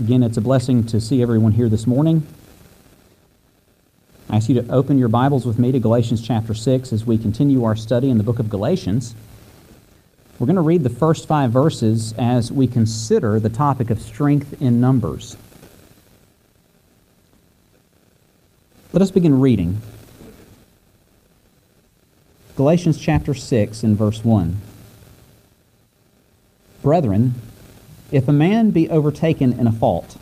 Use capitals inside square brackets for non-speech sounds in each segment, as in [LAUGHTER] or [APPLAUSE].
Again, it's a blessing to see everyone here this morning. I ask you to open your Bibles with me to Galatians chapter 6 as we continue our study in the book of Galatians. We're going to read the first five verses as we consider the topic of strength in numbers. Let us begin reading. Galatians chapter 6 and verse 1. Brethren, if a man be overtaken in a fault,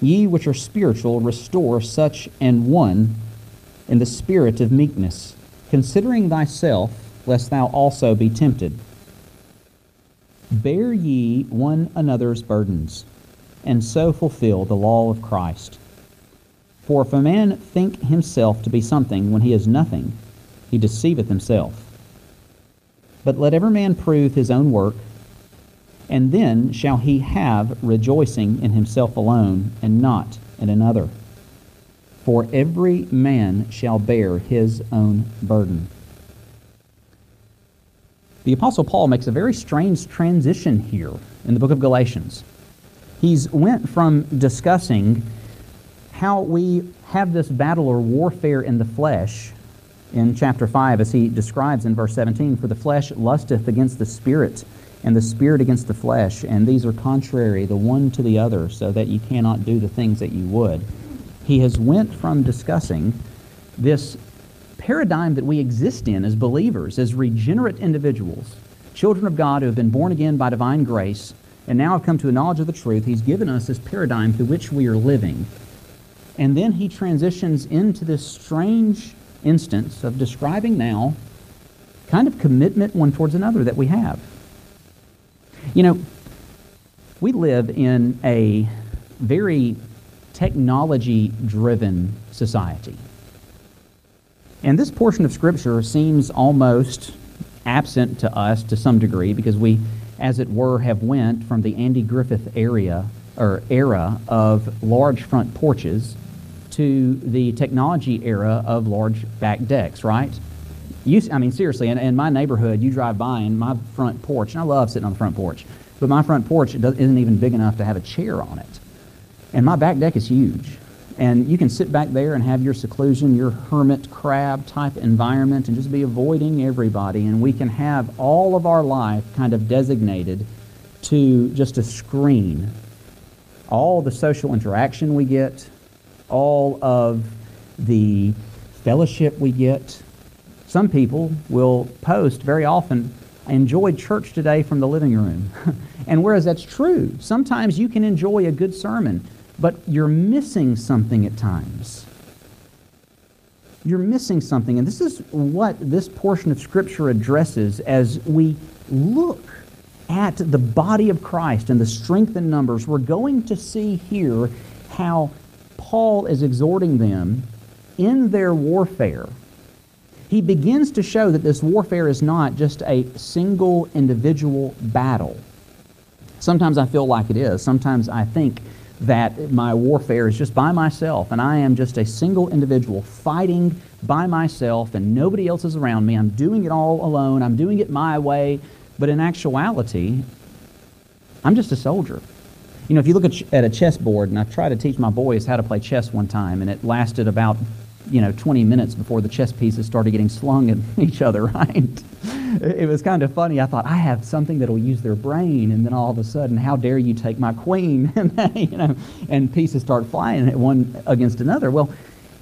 ye which are spiritual restore such an one in the spirit of meekness, considering thyself, lest thou also be tempted. Bear ye one another's burdens, and so fulfill the law of Christ. For if a man think himself to be something when he is nothing, he deceiveth himself. But let every man prove his own work, and then shall he have rejoicing in himself alone, and not in another. For every man shall bear his own burden. The Apostle Paul makes a very strange transition here in the book of Galatians. He's went from discussing how we have this battle or warfare in the flesh in chapter 5 as he describes in verse 17 For the flesh lusteth against the spirit, and the spirit against the flesh, and these are contrary the one to the other, so that you cannot do the things that you would. He has went from discussing this paradigm that we exist in as believers, as regenerate individuals, children of God who have been born again by divine grace, and now have come to a knowledge of the truth. He's given us this paradigm through which we are living. And then he transitions into this strange instance of describing now kind of commitment one towards another that we have. You know, we live in a very technology driven society. And this portion of Scripture seems almost absent to us to some degree because we, as it were, have went from the Andy Griffith area or era of large front porches to the technology era of large back decks, right? You, I mean, seriously, in, in my neighborhood, you drive by and my front porch, and I love sitting on the front porch, but my front porch isn't even big enough to have a chair on it. And my back deck is huge. And you can sit back there and have your seclusion, your hermit crab type environment, and just be avoiding everybody. And we can have all of our life kind of designated to just a screen. All the social interaction we get, all of the fellowship we get. Some people will post very often, I enjoyed church today from the living room. [LAUGHS] and whereas that's true, sometimes you can enjoy a good sermon, but you're missing something at times. You're missing something. And this is what this portion of Scripture addresses as we look at the body of Christ and the strength in numbers. We're going to see here how Paul is exhorting them in their warfare. He begins to show that this warfare is not just a single individual battle. Sometimes I feel like it is. Sometimes I think that my warfare is just by myself and I am just a single individual fighting by myself and nobody else is around me. I'm doing it all alone. I'm doing it my way. But in actuality, I'm just a soldier. You know, if you look at, at a chessboard, and I tried to teach my boys how to play chess one time, and it lasted about, you know, 20 minutes before the chess pieces started getting slung at [LAUGHS] each other, right? it was kind of funny. I thought, I have something that will use their brain, and then all of a sudden, how dare you take my queen? [LAUGHS] you know, and pieces start flying at one against another. Well,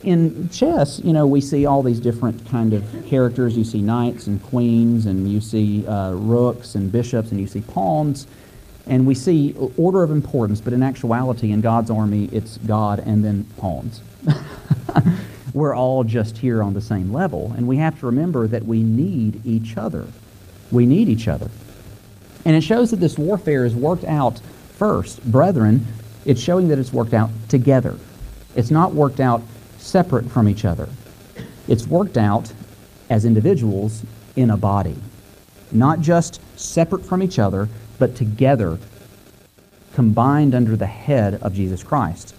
in chess, you know, we see all these different kind of characters. You see knights and queens, and you see uh, rooks and bishops, and you see pawns. And we see order of importance, but in actuality, in God's army, it's God and then pawns. [LAUGHS] We're all just here on the same level. And we have to remember that we need each other. We need each other. And it shows that this warfare is worked out first. Brethren, it's showing that it's worked out together. It's not worked out separate from each other. It's worked out as individuals in a body. Not just separate from each other, but together, combined under the head of Jesus Christ.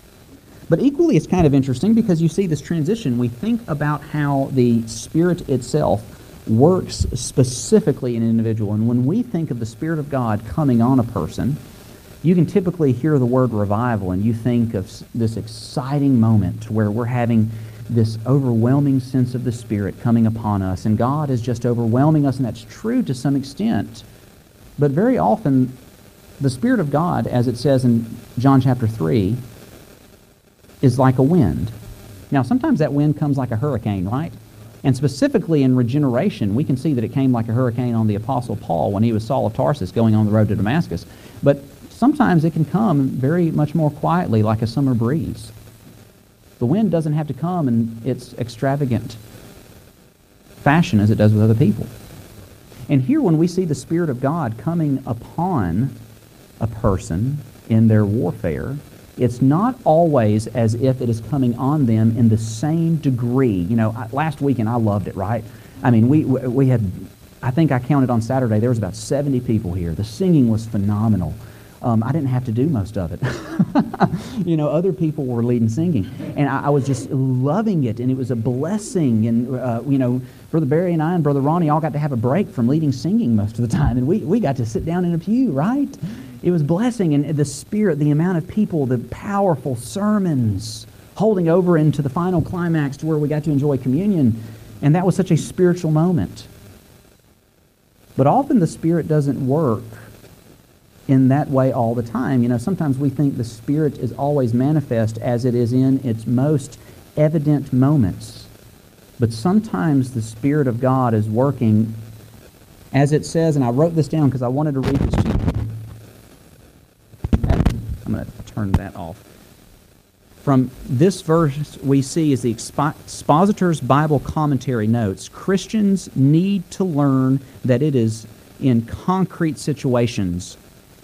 But equally, it's kind of interesting because you see this transition. We think about how the Spirit itself works specifically in an individual. And when we think of the Spirit of God coming on a person, you can typically hear the word revival and you think of this exciting moment where we're having this overwhelming sense of the Spirit coming upon us, and God is just overwhelming us, and that's true to some extent. But very often, the Spirit of God, as it says in John chapter 3, is like a wind. Now, sometimes that wind comes like a hurricane, right? And specifically in regeneration, we can see that it came like a hurricane on the Apostle Paul when he was Saul of Tarsus going on the road to Damascus. But sometimes it can come very much more quietly like a summer breeze. The wind doesn't have to come in its extravagant fashion as it does with other people. And here, when we see the Spirit of God coming upon a person in their warfare, it's not always as if it is coming on them in the same degree. You know, last weekend I loved it, right? I mean, we, we had, I think I counted on Saturday, there was about 70 people here. The singing was phenomenal. Um, I didn't have to do most of it. [LAUGHS] you know, other people were leading singing. And I, I, was just loving it, and it was a blessing. And, uh, you know, Brother Barry and I and Brother Ronnie all got to have a break from leading singing most of the time. And we, we got to sit down in a pew, right? It was blessing. And the Spirit, the amount of people, the powerful sermons holding over into the final climax to where we got to enjoy communion. And that was such a spiritual moment. But often the Spirit doesn't work in that way all the time. You know, sometimes we think the Spirit is always manifest as it is in its most evident moments. But sometimes the Spirit of God is working as it says, and I wrote this down because I wanted to read this. I'm going to turn that off. From this verse, we see as the expositor's Bible commentary notes Christians need to learn that it is in concrete situations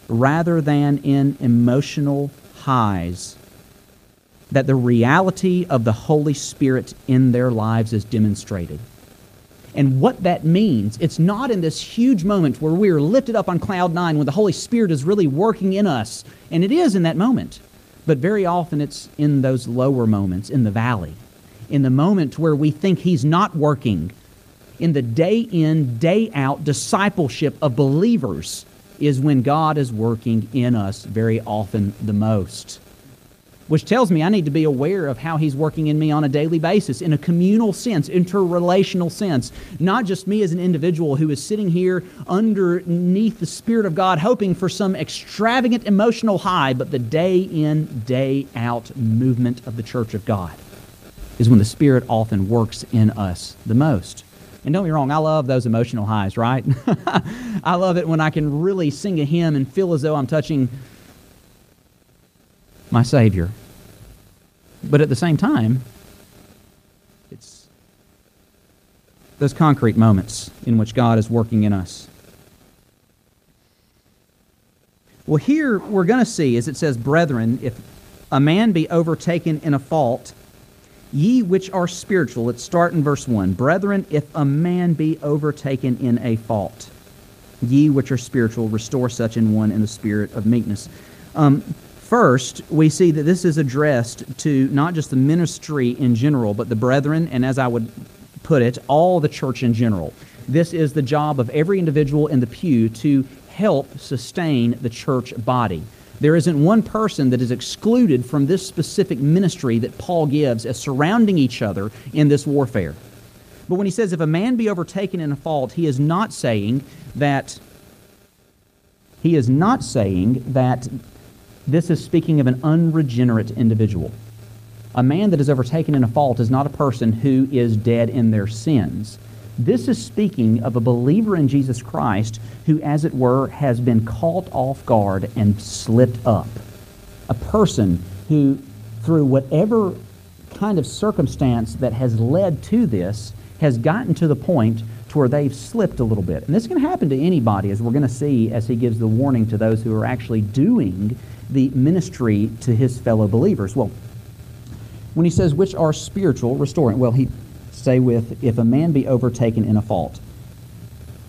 rather than in emotional highs. That the reality of the Holy Spirit in their lives is demonstrated. And what that means, it's not in this huge moment where we are lifted up on cloud nine when the Holy Spirit is really working in us. And it is in that moment. But very often it's in those lower moments, in the valley, in the moment where we think He's not working, in the day in, day out discipleship of believers is when God is working in us very often the most. Which tells me I need to be aware of how He's working in me on a daily basis, in a communal sense, interrelational sense. Not just me as an individual who is sitting here underneath the Spirit of God hoping for some extravagant emotional high, but the day in, day out movement of the church of God is when the Spirit often works in us the most. And don't be wrong, I love those emotional highs, right? [LAUGHS] I love it when I can really sing a hymn and feel as though I'm touching my Savior. But at the same time, it's those concrete moments in which God is working in us. Well, here we're going to see, as it says, brethren, if a man be overtaken in a fault, Ye which are spiritual, let's start in verse 1. Brethren, if a man be overtaken in a fault, ye which are spiritual, restore such in one in the spirit of meekness. Um, first, we see that this is addressed to not just the ministry in general, but the brethren, and as I would put it, all the church in general. This is the job of every individual in the pew to help sustain the church body. There isn't one person that is excluded from this specific ministry that Paul gives as surrounding each other in this warfare. But when he says, if a man be overtaken in a fault, he is not saying that he is not saying that this is speaking of an unregenerate individual. A man that is overtaken in a fault is not a person who is dead in their sins. This is speaking of a believer in Jesus Christ who, as it were, has been caught off guard and slipped up. A person who, through whatever kind of circumstance that has led to this, has gotten to the point to where they've slipped a little bit. And this can happen to anybody, as we're going to see as he gives the warning to those who are actually doing the ministry to his fellow believers. Well, when he says, which are spiritual, restoring, well, he say with, if a man be overtaken in a fault.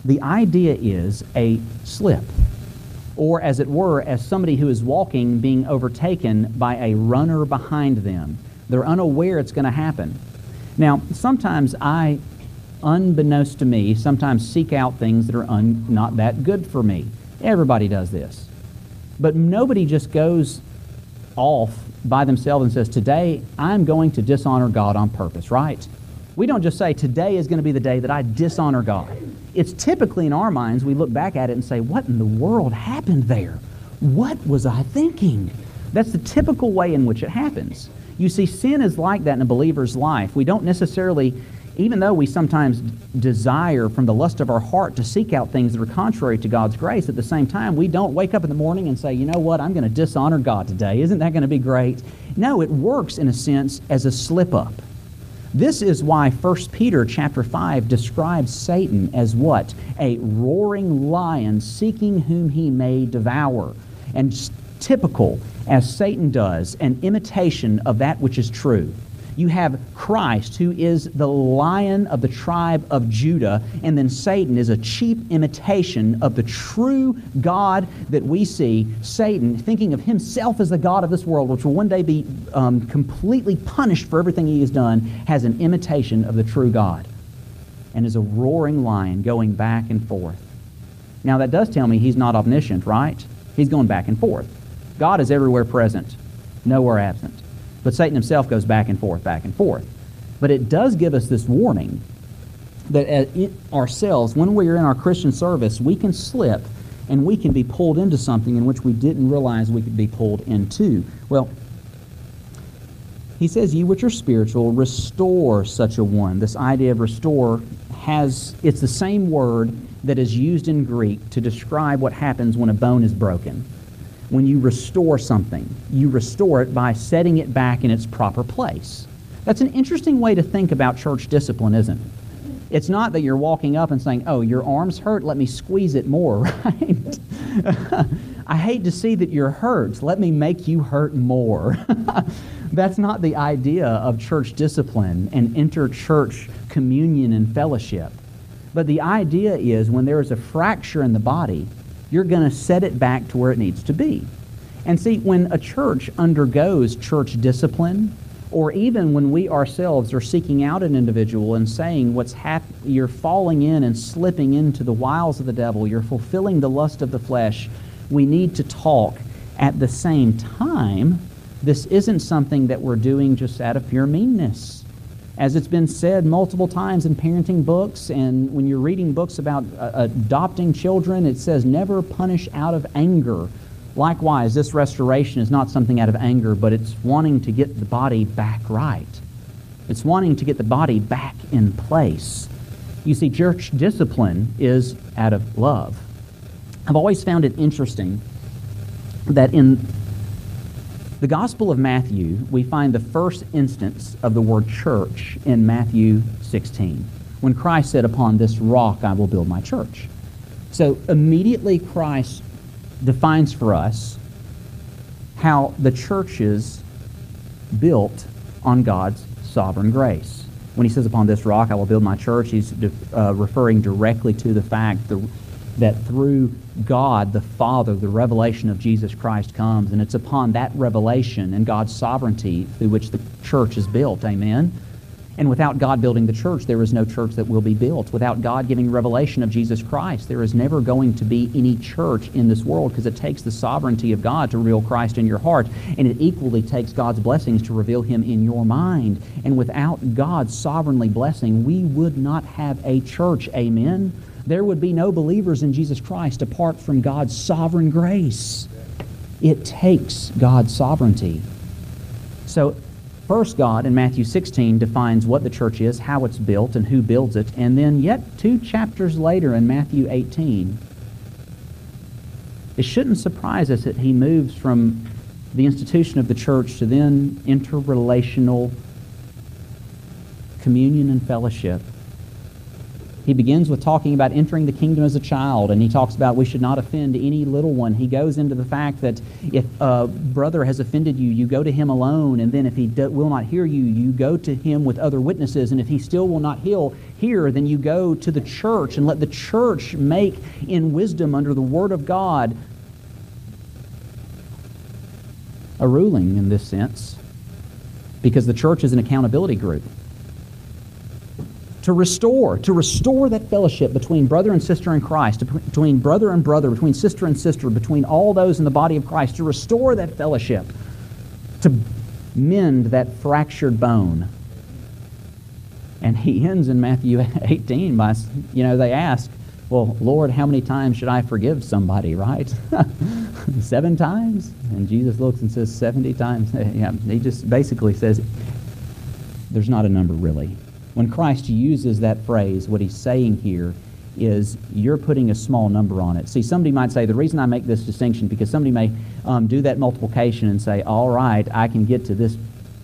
The idea is a slip, or as it were, as somebody who is walking being overtaken by a runner behind them. They're unaware it's going to happen. Now, sometimes I, unbeknownst to me, sometimes seek out things that are un, not that good for me. Everybody does this. But nobody just goes off by themselves and says, Today I'm going to dishonor God on purpose, right? We don't just say, Today is going to be the day that I dishonor God. It's typically in our minds, we look back at it and say, What in the world happened there? What was I thinking? That's the typical way in which it happens. You see, sin is like that in a believer's life. We don't necessarily, even though we sometimes desire from the lust of our heart to seek out things that are contrary to God's grace, at the same time, we don't wake up in the morning and say, you know what, I'm going to dishonor God today. Isn't that going to be great? No, it works in a sense as a slip up. This is why 1 Peter chapter 5 describes Satan as what? A roaring lion seeking whom he may devour. And typical, as Satan does, an imitation of that which is true. You have Christ, who is the lion of the tribe of Judah, and then Satan is a cheap imitation of the true God that we see. Satan, thinking of himself as the God of this world, which will one day be um, completely punished for everything he has done, has an imitation of the true God and is a roaring lion going back and forth. Now, that does tell me he's not omniscient, right? He's going back and forth. God is everywhere present, nowhere absent. But Satan himself goes back and forth, back and forth. But it does give us this warning that ourselves, when we are in our Christian service, we can slip and we can be pulled into something in which we didn't realize we could be pulled into. Well, he says, You which are spiritual, restore such a one. This idea of restore has, it's the same word that is used in Greek to describe what happens when a bone is broken when you restore something. You restore it by setting it back in its proper place. That's an interesting way to think about church discipline, isn't it? It's not that you're walking up and saying, oh, your arm's hurt, let me squeeze it more, [LAUGHS] right? [LAUGHS] I hate to see that you're hurt. Let me make you hurt more. [LAUGHS] That's not the idea of church discipline and inter-church communion and fellowship. But the idea is when there is a fracture in the body, you're going to set it back to where it needs to be. And see, when a church undergoes church discipline, or even when we ourselves are seeking out an individual and saying what's hap- you're falling in and slipping into the wiles of the devil, you're fulfilling the lust of the flesh, we need to talk at the same time. This isn't something that we're doing just out of pure meanness. As it's been said multiple times in parenting books, and when you're reading books about uh, adopting children, it says never punish out of anger. Likewise, this restoration is not something out of anger, but it's wanting to get the body back right. It's wanting to get the body back in place. You see, church discipline is out of love. I've always found it interesting that in the Gospel of Matthew, we find the first instance of the word church in Matthew 16, when Christ said, Upon this rock I will build my church. So immediately Christ defines for us how the church is built on God's sovereign grace. When he says, Upon this rock I will build my church, he's uh, referring directly to the fact the, that through God the Father, the revelation of Jesus Christ comes, and it's upon that revelation and God's sovereignty through which the church is built. Amen? And without God building the church, there is no church that will be built. Without God giving revelation of Jesus Christ, there is never going to be any church in this world because it takes the sovereignty of God to reveal Christ in your heart, and it equally takes God's blessings to reveal Him in your mind. And without God's sovereignly blessing, we would not have a church. Amen? There would be no believers in Jesus Christ apart from God's sovereign grace. It takes God's sovereignty. So, first, God in Matthew 16 defines what the church is, how it's built, and who builds it. And then, yet two chapters later in Matthew 18, it shouldn't surprise us that he moves from the institution of the church to then interrelational communion and fellowship he begins with talking about entering the kingdom as a child, and he talks about we should not offend any little one. He goes into the fact that if a brother has offended you, you go to him alone, and then if he do, will not hear you, you go to him with other witnesses, and if he still will not heal, hear, then you go to the church and let the church make in wisdom under the word of God a ruling in this sense, because the church is an accountability group. To restore, to restore that fellowship between brother and sister in Christ, between brother and brother, between sister and sister, between all those in the body of Christ, to restore that fellowship, to mend that fractured bone. And he ends in Matthew [LAUGHS] 18 by, you know, they ask, well, Lord, how many times should I forgive somebody, right? [LAUGHS] Seven times? And Jesus looks and says, 70 times? [LAUGHS] Yeah, he just basically says, there's not a number really. When Christ uses that phrase, what he's saying here is you're putting a small number on it. See, somebody might say, the reason I make this distinction, because somebody may um, do that multiplication and say, all right, I can get to this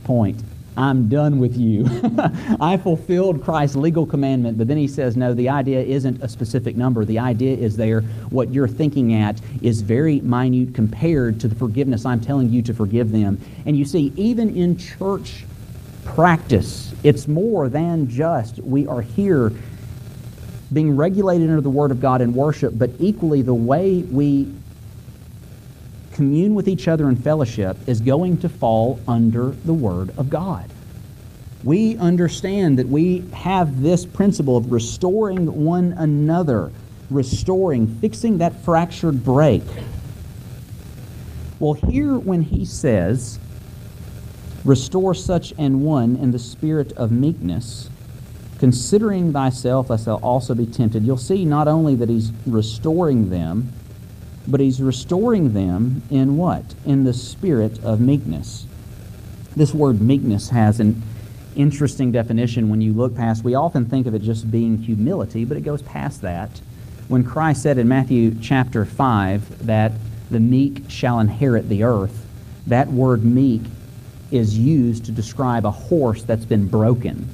point. I'm done with you. [LAUGHS] I fulfilled Christ's legal commandment. But then he says, no, the idea isn't a specific number. The idea is there, what you're thinking at is very minute compared to the forgiveness I'm telling you to forgive them. And you see, even in church practice, it's more than just we are here being regulated under the Word of God in worship, but equally the way we commune with each other in fellowship is going to fall under the Word of God. We understand that we have this principle of restoring one another, restoring, fixing that fractured break. Well, here when he says, restore such an one in the spirit of meekness, considering thyself lest thou also be tempted, you'll see not only that he's restoring them, but he's restoring them in what? In the spirit of meekness. This word meekness has an interesting definition when you look past. We often think of it just being humility, but it goes past that. When Christ said in Matthew chapter 5 that the meek shall inherit the earth, that word meek is used to describe a horse that's been broken,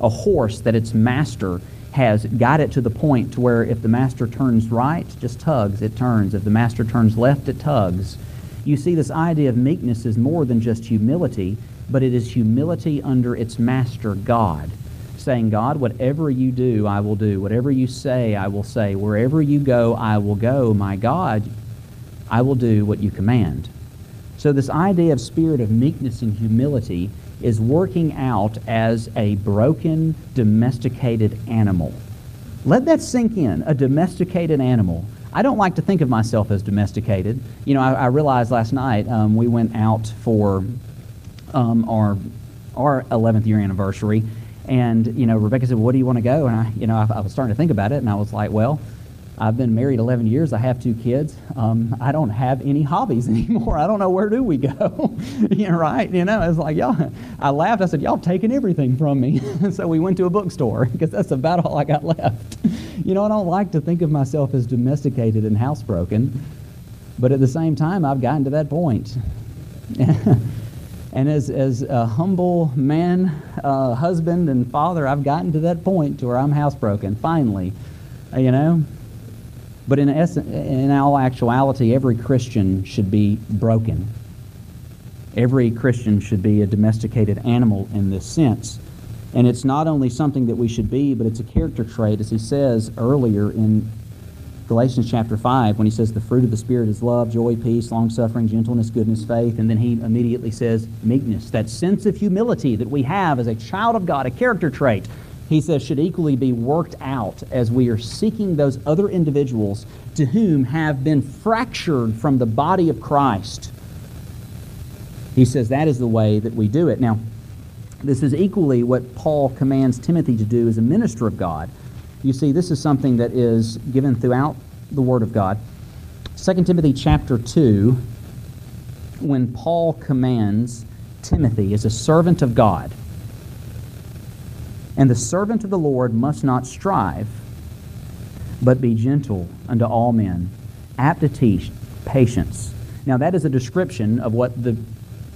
a horse that its master has got it to the point to where if the master turns right, just tugs, it turns. If the master turns left, it tugs. You see, this idea of meekness is more than just humility, but it is humility under its master, God. Saying, God, whatever you do, I will do. Whatever you say, I will say. Wherever you go, I will go. My God, I will do what you command. So, this idea of spirit of meekness and humility is working out as a broken, domesticated animal. Let that sink in a domesticated animal. I don't like to think of myself as domesticated. You know, I, I realized last night um, we went out for um, our our 11th year anniversary, and you know, Rebecca said, "What do you want to go?" And I, you know, I, I was starting to think about it, and I was like, "Well, I've been married 11 years. I have two kids. Um, I don't have any hobbies [LAUGHS] anymore. I don't know where do we go. [LAUGHS] you know, right? You know, it's like y'all. I laughed. I said, "Y'all taking everything from me." [LAUGHS] so we went to a bookstore because that's about all I got left. you know, I don't like to think of myself as domesticated and housebroken, but at the same time, I've gotten to that point. and as as a humble man, uh, husband, and father, I've gotten to that point to where I'm housebroken. Finally, you know. But in, essence, in all actuality, every Christian should be broken. Every Christian should be a domesticated animal in this sense. And it's not only something that we should be, but it's a character trait, as he says earlier in Galatians chapter 5, when he says the fruit of the Spirit is love, joy, peace, long suffering, gentleness, goodness, faith. And then he immediately says meekness, that sense of humility that we have as a child of God, a character trait he says, should equally be worked out as we are seeking those other individuals to whom have been fractured from the body of Christ. He says that is the way that we do it. Now, this is equally what Paul commands Timothy to do as a minister of God. You see, this is something that is given throughout the Word of God. 2 Timothy chapter 2, when Paul commands Timothy as a servant of God, and the servant of the Lord must not strive, but be gentle unto all men, apt to teach, patience. Now, that is a description of what the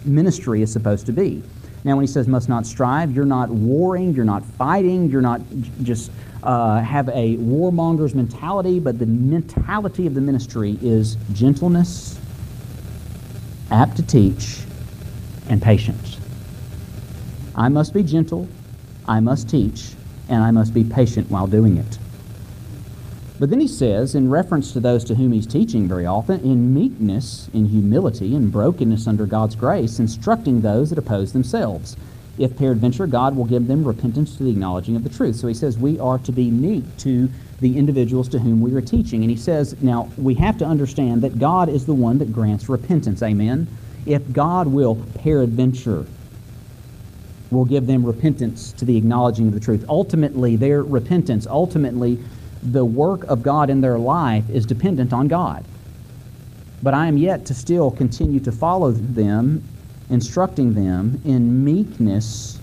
ministry is supposed to be. Now, when he says must not strive, you're not warring, you're not fighting, you're not just uh, have a warmonger's mentality, but the mentality of the ministry is gentleness, apt to teach, and patience. I must be gentle, I must teach, and I must be patient while doing it. But then he says, in reference to those to whom he's teaching very often, in meekness, in humility, in brokenness under God's grace, instructing those that oppose themselves. if peradventure God will give them repentance to the acknowledging of the truth. So he says we are to be meek to the individuals to whom we are teaching. And he says, now we have to understand that God is the one that grants repentance. Amen. If God will peradventure will give them repentance to the acknowledging of the truth. Ultimately, their repentance, ultimately, the work of God in their life is dependent on God. But I am yet to still continue to follow them, instructing them in meekness.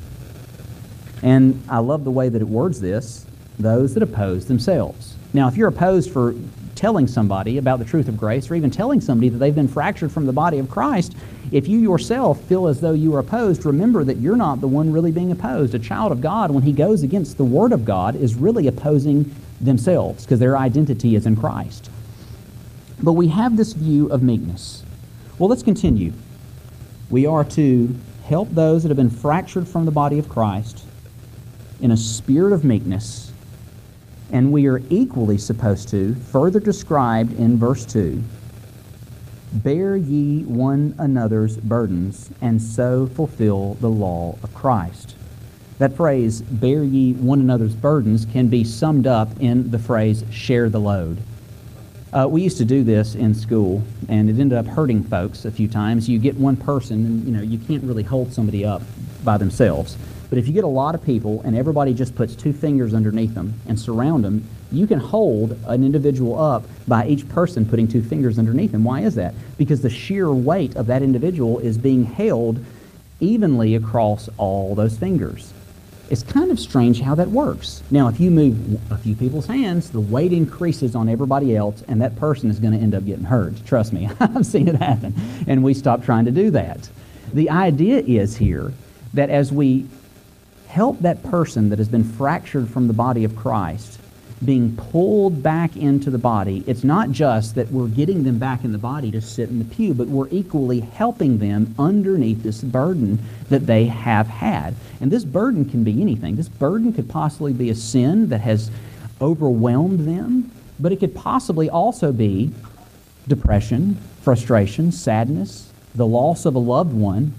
And I love the way that it words this those that oppose themselves. Now, if you're opposed for telling somebody about the truth of grace or even telling somebody that they've been fractured from the body of Christ, if you yourself feel as though you are opposed, remember that you're not the one really being opposed. A child of God, when he goes against the Word of God, is really opposing themselves because their identity is in Christ. But we have this view of meekness. Well, let's continue. We are to help those that have been fractured from the body of Christ in a spirit of meekness, and we are equally supposed to, further described in verse 2, bear ye one another's burdens, and so fulfill the law of Christ. That phrase, bear ye one another's burdens, can be summed up in the phrase, share the load. Uh, we used to do this in school, and it ended up hurting folks a few times. You get one person, and you know you can't really hold somebody up by themselves. But if you get a lot of people and everybody just puts two fingers underneath them and surround them, you can hold an individual up by each person putting two fingers underneath them. Why is that? Because the sheer weight of that individual is being held evenly across all those fingers. It's kind of strange how that works. Now, if you move a few people's hands, the weight increases on everybody else, and that person is going to end up getting hurt. Trust me, [LAUGHS] I've seen it happen. And we stop trying to do that. The idea is here that as we help that person that has been fractured from the body of Christ being pulled back into the body, it's not just that we're getting them back in the body to sit in the pew, but we're equally helping them underneath this burden that they have had. And this burden can be anything. This burden could possibly be a sin that has overwhelmed them, but it could possibly also be depression, frustration, sadness, the loss of a loved one,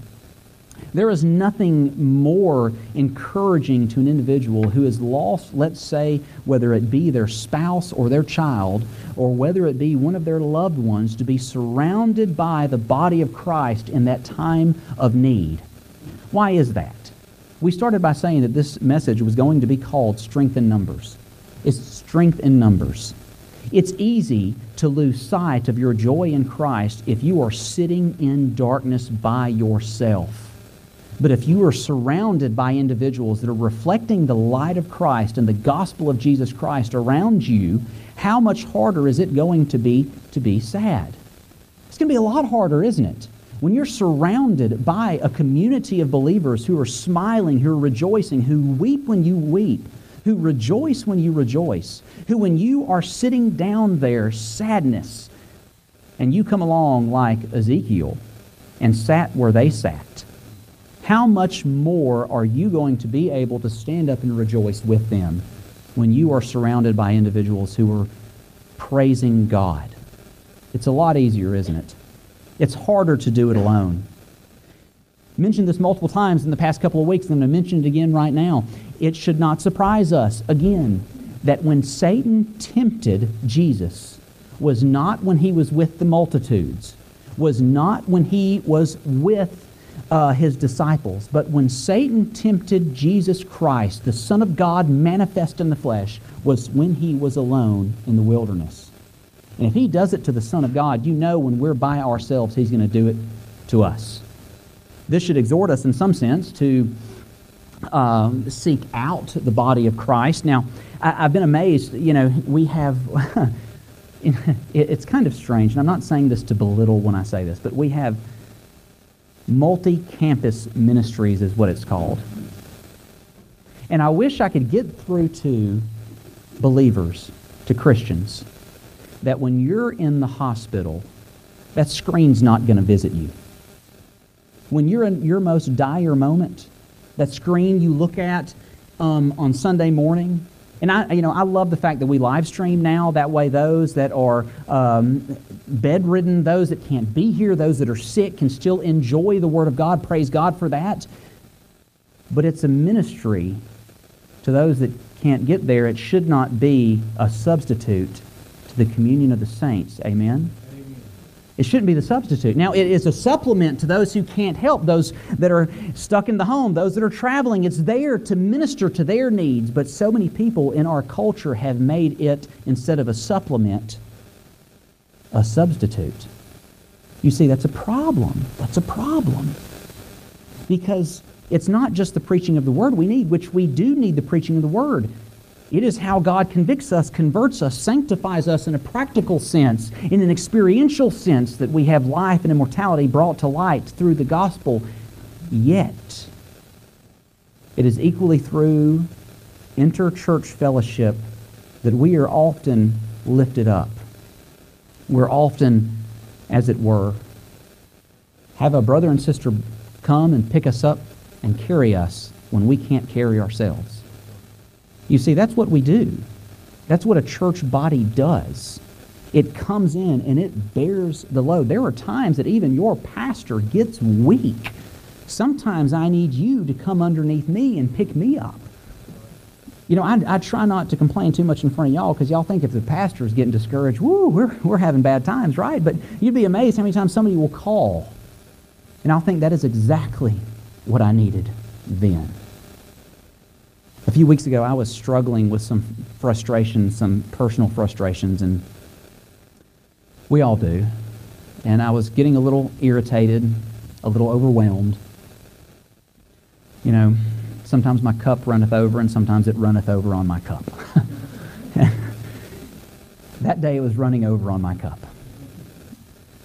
there is nothing more encouraging to an individual who has lost, let's say, whether it be their spouse or their child, or whether it be one of their loved ones, to be surrounded by the body of Christ in that time of need. Why is that? We started by saying that this message was going to be called Strength in Numbers. It's strength in numbers. It's easy to lose sight of your joy in Christ if you are sitting in darkness by yourself. But if you are surrounded by individuals that are reflecting the light of Christ and the gospel of Jesus Christ around you, how much harder is it going to be to be sad? It's going to be a lot harder, isn't it? When you're surrounded by a community of believers who are smiling, who are rejoicing, who weep when you weep, who rejoice when you rejoice, who when you are sitting down there, sadness, and you come along like Ezekiel and sat where they sat how much more are you going to be able to stand up and rejoice with them when you are surrounded by individuals who are praising God? It's a lot easier, isn't it? It's harder to do it alone. I mentioned this multiple times in the past couple of weeks, and I'm going to mention it again right now. It should not surprise us, again, that when Satan tempted Jesus was not when he was with the multitudes, was not when he was with uh, his disciples. But when Satan tempted Jesus Christ, the Son of God manifest in the flesh, was when he was alone in the wilderness. And if he does it to the Son of God, you know when we're by ourselves, he's going to do it to us. This should exhort us in some sense to um, seek out the body of Christ. Now, I, have been amazed, you know, we have. [LAUGHS] it's kind of strange, and I'm not saying this to belittle when I say this, but we have multi-campus ministries is what it's called. And I wish I could get through to believers, to Christians, that when you're in the hospital, that screen's not going to visit you. When you're in your most dire moment, that screen you look at um, on Sunday morning, and I, you know, I love the fact that we live stream now. That way, those that are um, bedridden, those that can't be here, those that are sick can still enjoy the Word of God. Praise God for that. but it's a ministry to those that can't get there. It should not be a substitute to the communion of the saints. Amen? It shouldn't be the substitute. Now, it is a supplement to those who can't help, those that are stuck in the home, those that are traveling. It's there to minister to their needs. But so many people in our culture have made it, instead of a supplement, a substitute. You see, that's a problem. That's a problem. Because it's not just the preaching of the Word we need, which we do need the preaching of the Word. It is how God convicts us, converts us, sanctifies us in a practical sense, in an experiential sense, that we have life and immortality brought to light through the gospel. Yet, it is equally through inter-church fellowship that we are often lifted up. We're often, as it were, have a brother and sister come and pick us up and carry us when we can't carry ourselves. You see, that's what we do. That's what a church body does. It comes in and it bears the load. There are times that even your pastor gets weak. Sometimes I need you to come underneath me and pick me up. You know, I, I try not to complain too much in front of y'all because y'all think if the pastor is getting discouraged, woo, we're, we're having bad times, right? But you'd be amazed how many times somebody will call. And I'll think that is exactly what I needed then. A few weeks ago, I was struggling with some frustrations, some personal frustrations, and we all do. And I was getting a little irritated, a little overwhelmed. You know, sometimes my cup runneth over, and sometimes it runneth over on my cup. [LAUGHS] that day it was running over on my cup.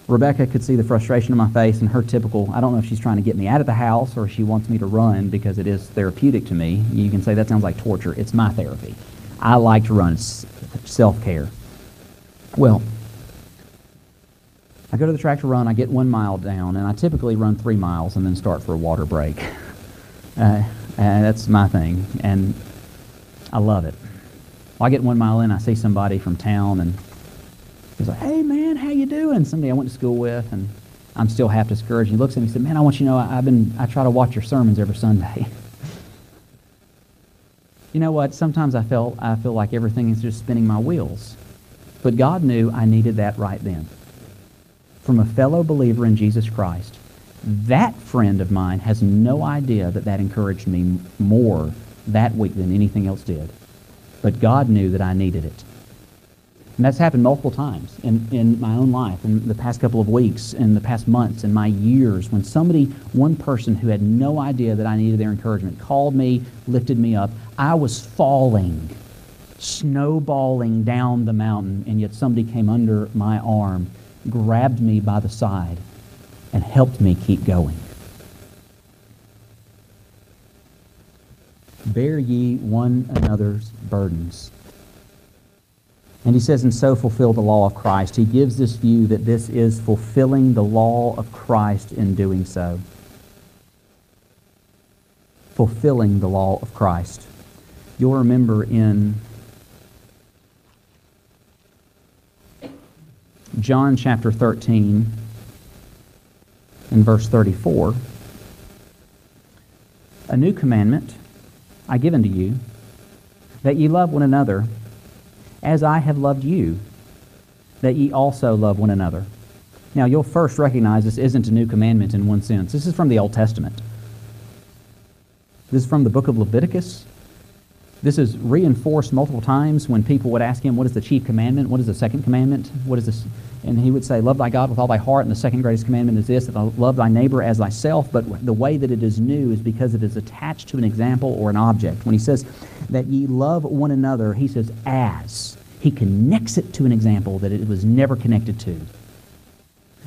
Rebecca could see the frustration in my face and her typical, I don't know if she's trying to get me out of the house or she wants me to run because it is therapeutic to me. You can say that sounds like torture. It's my therapy. I like to run. It's self-care. Well, I go to the track to run. I get one mile down, and I typically run three miles and then start for a water break. [LAUGHS] Uh, and that's my thing, and I love it. Well, I get one mile in, I see somebody from town, and He's like, hey, man, how you doing? Somebody I went to school with, and I'm still half discouraged. He looks at me and said, man, I want you to know I, I've been, I try to watch your sermons every Sunday. [LAUGHS] you know what? Sometimes I feel, I feel like everything is just spinning my wheels. But God knew I needed that right then. From a fellow believer in Jesus Christ, that friend of mine has no idea that that encouraged me more that week than anything else did. But God knew that I needed it. And that's happened multiple times in, in my own life, in the past couple of weeks, in the past months, in my years, when somebody, one person who had no idea that I needed their encouragement, called me, lifted me up. I was falling, snowballing down the mountain, and yet somebody came under my arm, grabbed me by the side, and helped me keep going. Bear ye one another's burdens and he says, and so fulfill the law of Christ. He gives this view that this is fulfilling the law of Christ in doing so. Fulfilling the law of Christ. You'll remember in John chapter 13 and verse 34, a new commandment I give unto you, that ye love one another as I have loved you, that ye also love one another. Now, you'll first recognize this isn't a new commandment in one sense. This is from the Old Testament. This is from the book of Leviticus. This is reinforced multiple times when people would ask him, What is the chief commandment? What is the second commandment? What is this? And he would say, Love thy God with all thy heart. And the second greatest commandment is this, that thou love thy neighbor as thyself. But the way that it is new is because it is attached to an example or an object. When he says that ye love one another, he says, As. He connects it to an example that it was never connected to.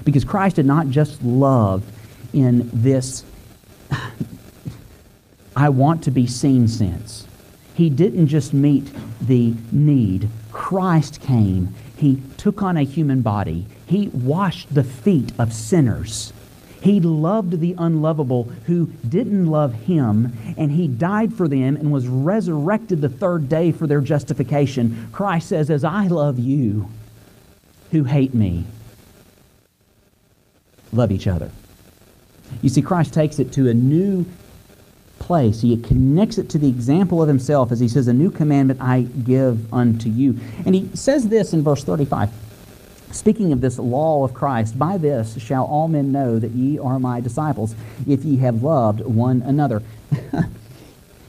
Because Christ did not just love in this I want to be seen sense. He didn't just meet the need. Christ came. He took on a human body. He washed the feet of sinners. He loved the unlovable who didn't love him, and he died for them and was resurrected the third day for their justification. Christ says, As I love you who hate me, love each other. You see, Christ takes it to a new place. He connects it to the example of himself as he says, A new commandment I give unto you. And he says this in verse 35. Speaking of this law of Christ, by this shall all men know that ye are my disciples, if ye have loved one another. [LAUGHS]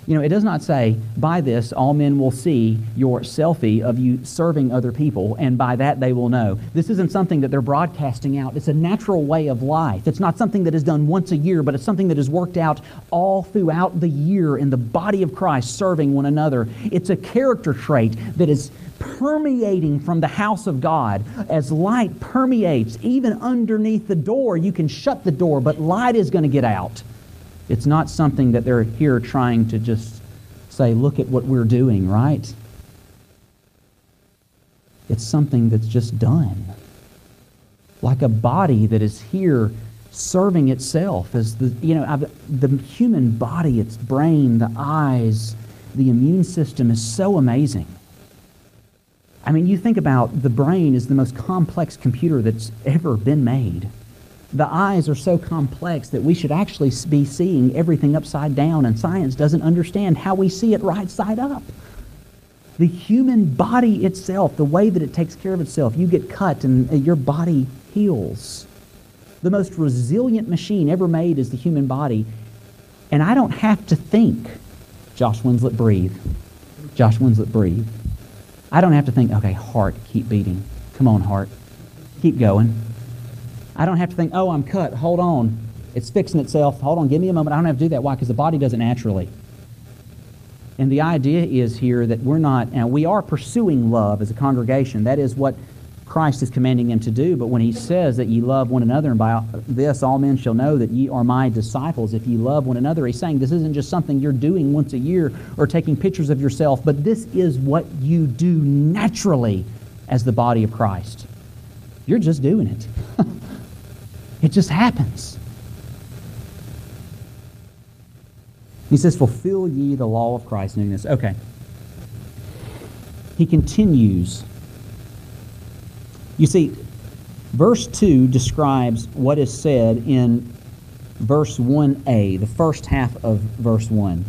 You know, it does not say, by this all men will see your selfie of you serving other people, and by that they will know. This isn't something that they're broadcasting out. It's a natural way of life. It's not something that is done once a year, but it's something that is worked out all throughout the year in the body of Christ, serving one another. It's a character trait that is permeating from the house of God. As light permeates, even underneath the door, you can shut the door, but light is going to get out. It's not something that they're here trying to just say, look at what we're doing, right? It's something that's just done. Like a body that is here serving itself as the, you know, the human body, its brain, the eyes, the immune system is so amazing. I mean, you think about the brain is the most complex computer that's ever been made the eyes are so complex that we should actually be seeing everything upside down, and science doesn't understand how we see it right side up. The human body itself, the way that it takes care of itself, you get cut and uh, your body heals. The most resilient machine ever made is the human body. And I don't have to think, Josh Winslet, breathe. Josh Winslet, breathe. I don't have to think, okay, heart, keep beating. Come on, heart. Keep going. I don't have to think, oh, I'm cut. Hold on. It's fixing itself. Hold on. Give me a moment. I don't have to do that. Why? Because the body does it naturally. And the idea is here that we're not, and we are pursuing love as a congregation. That is what Christ is commanding them to do. But when he says that ye love one another, and by this all men shall know that ye are my disciples, if ye love one another, he's saying this isn't just something you're doing once a year or taking pictures of yourself, but this is what you do naturally as the body of Christ. You're just doing it. [LAUGHS] It just happens. He says, Fulfill ye the law of Christ doing this. Okay. He continues. You see, verse 2 describes what is said in verse 1a, the first half of verse 1.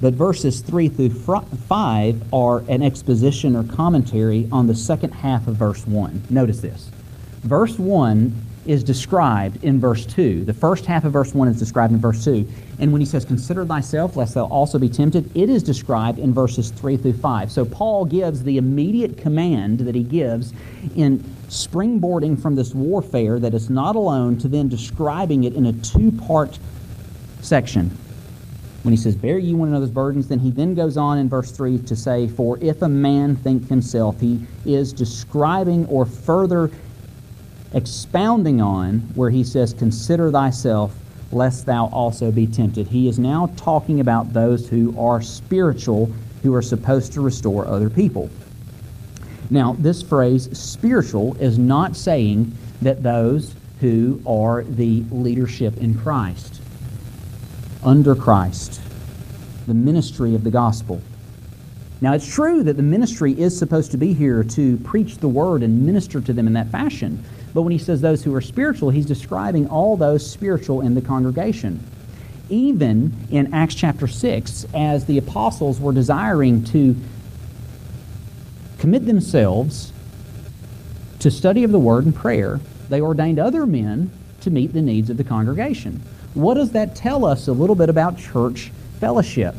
But verses 3 through 5 are an exposition or commentary on the second half of verse 1. Notice this. Verse 1 is described in verse 2. The first half of verse 1 is described in verse 2. And when he says, Consider thyself, lest thou also be tempted, it is described in verses 3 through 5. So Paul gives the immediate command that he gives in springboarding from this warfare that is not alone to then describing it in a two part section. When he says, Bear ye one another's burdens, then he then goes on in verse 3 to say, For if a man think himself, he is describing or further expounding on where he says, Consider thyself, lest thou also be tempted. He is now talking about those who are spiritual, who are supposed to restore other people. Now, this phrase, spiritual, is not saying that those who are the leadership in Christ, under Christ, the ministry of the gospel. Now, it's true that the ministry is supposed to be here to preach the word and minister to them in that fashion. But when he says those who are spiritual, he's describing all those spiritual in the congregation. Even in Acts chapter 6, as the apostles were desiring to commit themselves to study of the word and prayer, they ordained other men to meet the needs of the congregation. What does that tell us a little bit about church fellowship?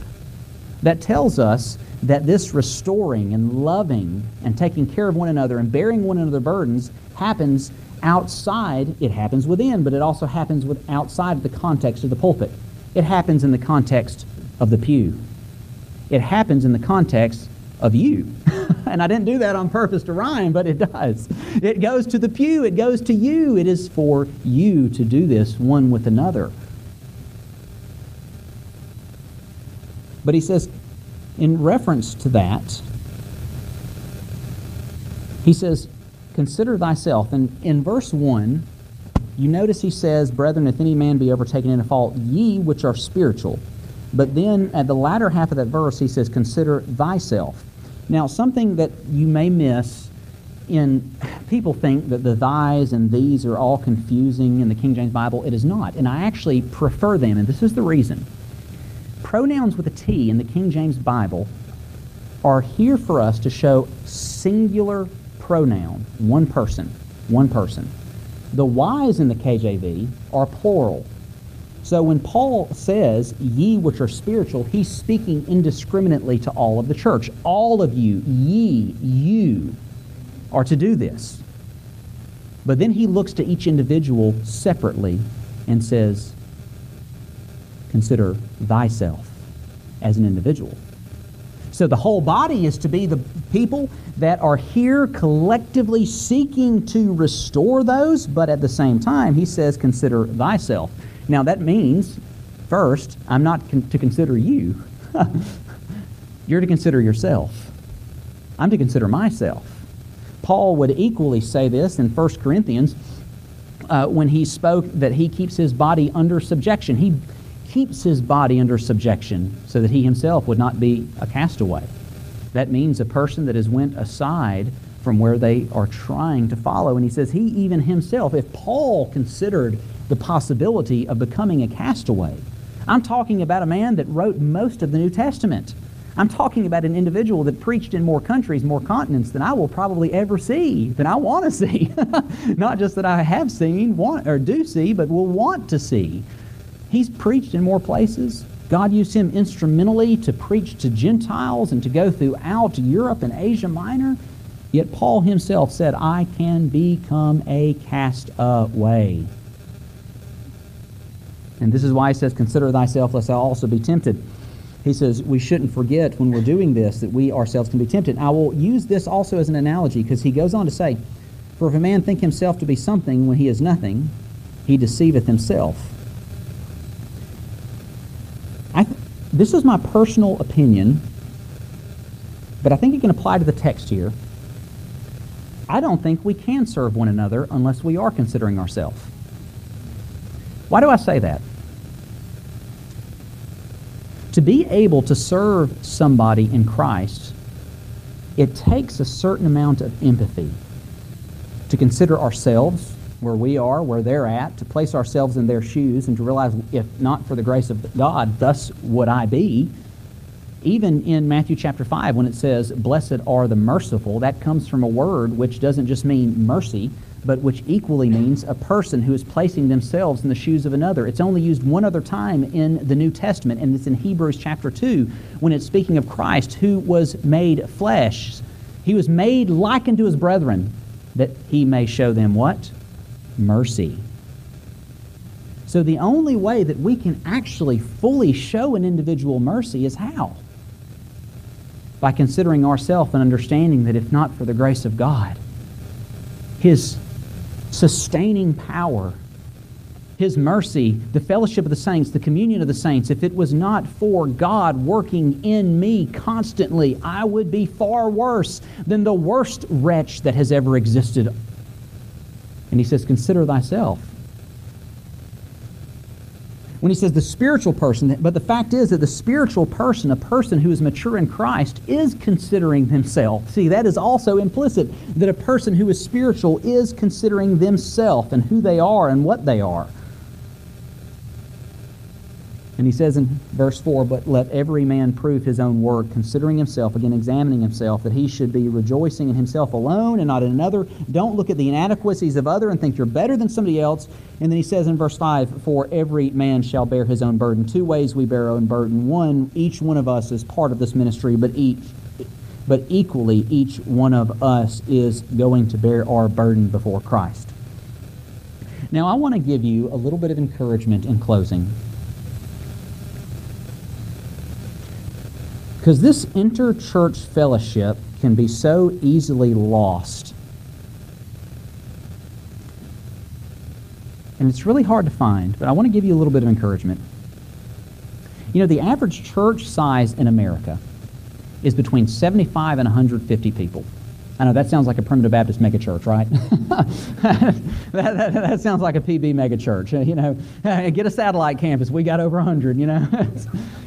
That tells us that this restoring and loving and taking care of one another and bearing one another's burdens happens outside, it happens within, but it also happens with outside the context of the pulpit. It happens in the context of the pew. It happens in the context of you. [LAUGHS] and I didn't do that on purpose to rhyme, but it does. It goes to the pew, it goes to you. It is for you to do this one with another. But he says, in reference to that, he says, Consider thyself. And in verse 1, you notice he says, Brethren, if any man be overtaken in a fault, ye which are spiritual. But then at the latter half of that verse, he says, Consider thyself. Now, something that you may miss in people think that the thys and these are all confusing in the King James Bible. It is not. And I actually prefer them, and this is the reason. Pronouns with a T in the King James Bible are here for us to show singular pronoun, one person, one person. The Y's in the KJV are plural. So when Paul says, ye which are spiritual, he's speaking indiscriminately to all of the church. All of you, ye, you, are to do this. But then he looks to each individual separately and says, consider thyself as an individual. So the whole body is to be the people that are here collectively seeking to restore those, but at the same time, he says, consider thyself. Now that means, first, I'm not con- to consider you. [LAUGHS] You're to consider yourself. I'm to consider myself. Paul would equally say this in 1 Corinthians uh, when he spoke that he keeps his body under subjection. He keeps his body under subjection so that he himself would not be a castaway. That means a person that has went aside from where they are trying to follow. And he says he even himself, if Paul considered the possibility of becoming a castaway, I'm talking about a man that wrote most of the New Testament. I'm talking about an individual that preached in more countries, more continents than I will probably ever see, than I want to [LAUGHS] see. Not just that I have seen, want, or do see, but will want to see. He's preached in more places. God used him instrumentally to preach to Gentiles and to go throughout Europe and Asia Minor. Yet Paul himself said, I can become a castaway. And this is why he says, Consider thyself, lest thou also be tempted he says we shouldn't forget when we're doing this that we ourselves can be tempted. I will use this also as an analogy because he goes on to say, For if a man think himself to be something when he is nothing, he deceiveth himself. I th- this is my personal opinion, but I think it can apply to the text here. I don't think we can serve one another unless we are considering ourselves. Why do I say that? To be able to serve somebody in Christ, it takes a certain amount of empathy to consider ourselves, where we are, where they're at, to place ourselves in their shoes, and to realize if not for the grace of God, thus would I be. Even in Matthew chapter 5, when it says, Blessed are the merciful, that comes from a word which doesn't just mean mercy, but which equally means a person who is placing themselves in the shoes of another. It's only used one other time in the New Testament, and it's in Hebrews chapter 2 when it's speaking of Christ who was made flesh. He was made like unto his brethren that he may show them what? Mercy. So the only way that we can actually fully show an individual mercy is how? By considering ourselves and understanding that if not for the grace of God, his sustaining power, His mercy, the fellowship of the saints, the communion of the saints, if it was not for God working in me constantly, I would be far worse than the worst wretch that has ever existed. And He says, Consider thyself when he says the spiritual person, but the fact is that the spiritual person, a person who is mature in Christ, is considering himself. See, that is also implicit that a person who is spiritual is considering themselves and who they are and what they are. And he says in verse 4, But let every man prove his own work, considering himself, again examining himself, that he should be rejoicing in himself alone and not in another. Don't look at the inadequacies of other and think you're better than somebody else. And then he says in verse 5, For every man shall bear his own burden. Two ways we bear our own burden. One, each one of us is part of this ministry, but each but equally each one of us is going to bear our burden before Christ. Now I want to give you a little bit of encouragement in closing. Because this inter-church fellowship can be so easily lost. And it's really hard to find, but I want to give you a little bit of encouragement. You know, the average church size in America is between 75 and 150 people. I know that sounds like a primitive Baptist megachurch, right? [LAUGHS] that, that, that, sounds like a PB megachurch. [LAUGHS] You know, [LAUGHS] get a satellite campus. We got over 100. You know,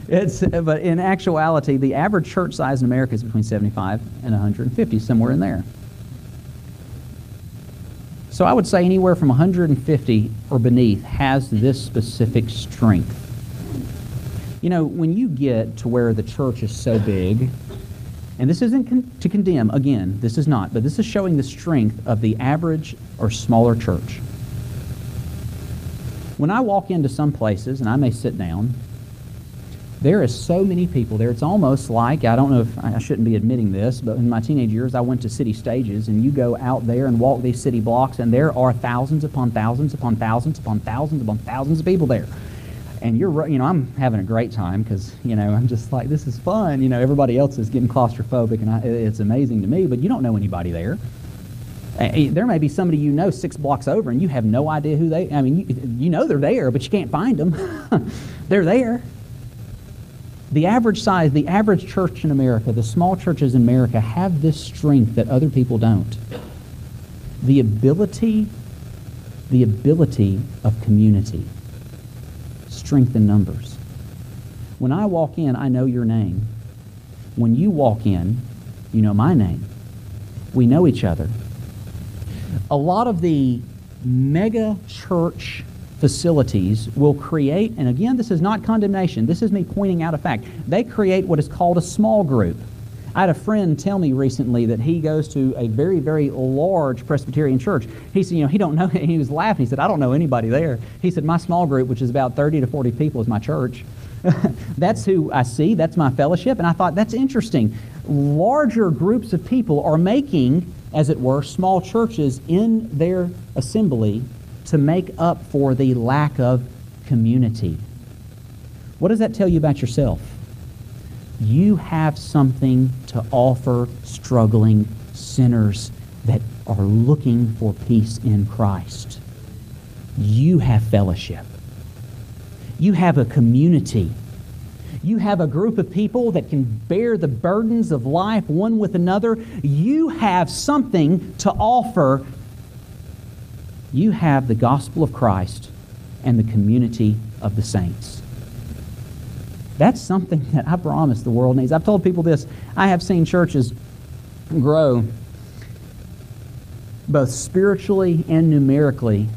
it's, but in actuality, the average church size in America is between 75 and 150, somewhere in there. So I would say anywhere from 150 or beneath has this specific strength You know, when you get to where the church is so big, and this isn't con- to condemn, again, this is not, but this is showing the strength of the average or smaller church. When I walk into some places and I may sit down, there is so many people there. It's almost like, I don't know if I shouldn't be admitting this, but in my teenage years, I went to city stages, and you go out there and walk these city blocks, and there are thousands upon thousands upon thousands upon thousands upon thousands of people there. And you're, you know, I'm having a great time because, you know, I'm just like, this is fun. You know, everybody else is getting claustrophobic, and I, it's amazing to me, but you don't know anybody there. There may be somebody you know six blocks over, and you have no idea who they. I mean, you, you know they're there, but you can't find them. [LAUGHS] they're there. The average size, the average church in America, the small churches in America have this strength that other people don't. The ability, the ability of community. Strength in numbers. When I walk in, I know your name. When you walk in, you know my name. We know each other. A lot of the mega church facilities will create, and again, this is not condemnation, this is me pointing out a fact. They create what is called a small group. I had a friend tell me recently that he goes to a very, very large Presbyterian church. He said, you know, he don't know, [LAUGHS] he was laughing. He said, I don't know anybody there. He said, my small group, which is about 30 to 40 people, is my church. [LAUGHS] that's who I see. That's my fellowship. And I thought, that's interesting. Larger groups of people are making, as it were, small churches in their assembly to make up for the lack of community. What does that tell you about yourself? You have something to offer struggling sinners that are looking for peace in Christ. You have fellowship. You have a community. You have a group of people that can bear the burdens of life one with another. You have something to offer you have the gospel of Christ and the community of the saints. That's something [LAUGHS] that I promise the world needs. I've told people this. I have seen churches grow both spiritually and numerically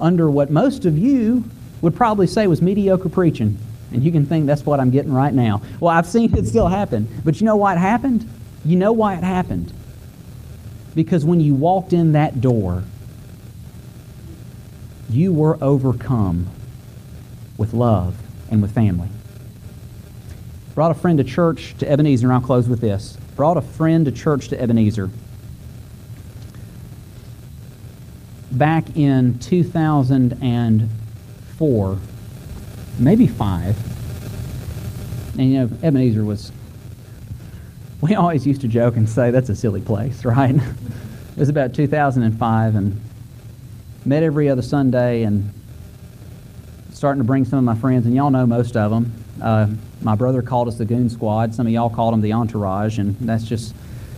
under what most of you would probably say was mediocre preaching. And you can think that's what I'm getting right now. Well, I've seen it still happen. But you know why it happened? You know why it happened? Because when you walked in that door, you were overcome with love and with family. Brought a friend to church to Ebenezer, and I'll close with this. Brought a friend to church to Ebenezer. Back in 2004, maybe five. And you know, Ebenezer was, we always used to joke and say, that's a silly place, [LAUGHS] right? it was about 2005, and met every other Sunday and starting to bring some of my friends, and y'all know most of them. Uh, my brother called us the Goon Squad. Some of y'all called them the Entourage, and that's just,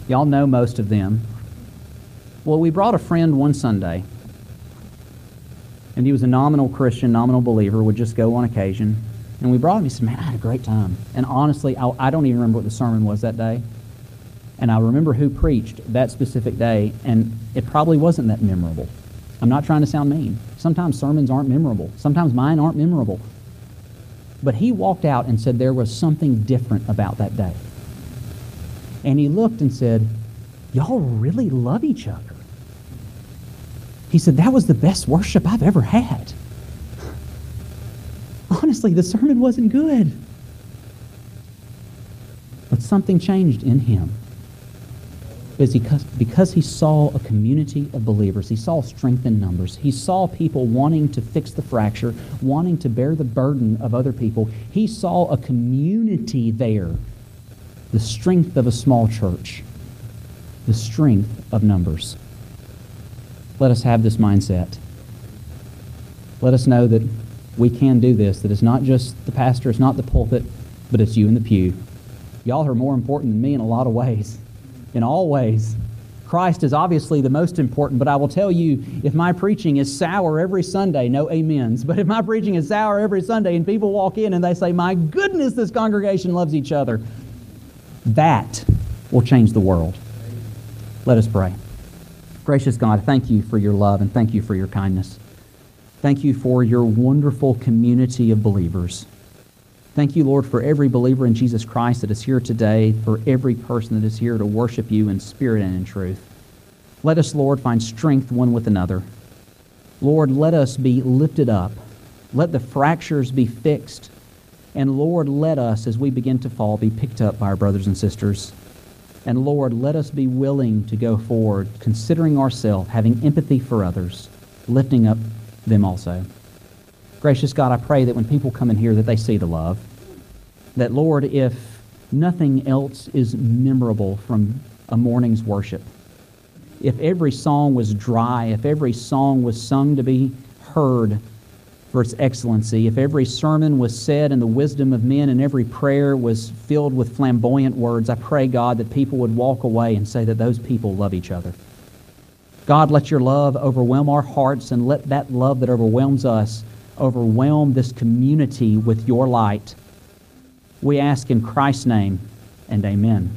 y'all know most of them. Well, we brought a friend one Sunday, and he was a nominal Christian, nominal believer, would just go on occasion. And we brought him. He said, Man, I had a great time. And honestly, I, I don't even remember what the sermon was that day. And I remember who preached that specific day, and it probably wasn't that memorable. I'm not trying to sound mean. Sometimes sermons aren't memorable. Sometimes mine aren't memorable. But he walked out and said there was something different about that day. And he looked and said, Y'all really love each other. He said, That was the best worship I've ever had. [LAUGHS] Honestly, the sermon wasn't good. But something changed in him because, because he saw a community of believers. He saw strength in numbers. He saw people wanting to fix the fracture, wanting to bear the burden of other people. He saw a community there, the strength of a small church, the strength of numbers. Let us have this mindset. Let us know that we can do this, that it's not just the pastor, it's not the pulpit, but it's you in the pew. Y'all are more important than me in a lot of ways in all ways. Christ is obviously the most important, but I will tell you if my preaching is sour every Sunday, no amens, but if my preaching is sour every Sunday and people walk in and they say, My goodness, this congregation loves each other, that will change the world. Let us pray. Gracious God, thank you for your love and thank you for your kindness. Thank you for your wonderful community of believers. Thank you, Lord, for every believer in Jesus Christ that is here today, for every person that is here to worship you in spirit and in truth. Let us, Lord, find strength one with another. Lord, let us be lifted up. Let the fractures be fixed. And Lord, let us, as we begin to fall, be picked up by our brothers and sisters. And Lord, let us be willing to go forward, considering ourselves, having empathy for others, lifting up them also. Gracious God, I pray that when people come in here that they see the love. That, Lord, if nothing else is memorable from a morning's worship, if every song was dry, if every song was sung to be heard for its excellency, if every sermon was said in the wisdom of men and every prayer was filled with flamboyant words, I pray, God, that people would walk away and say that those people love each other. God, let your love overwhelm our hearts and let that love that overwhelms us overwhelm this community with your light. We ask in Christ's name and amen.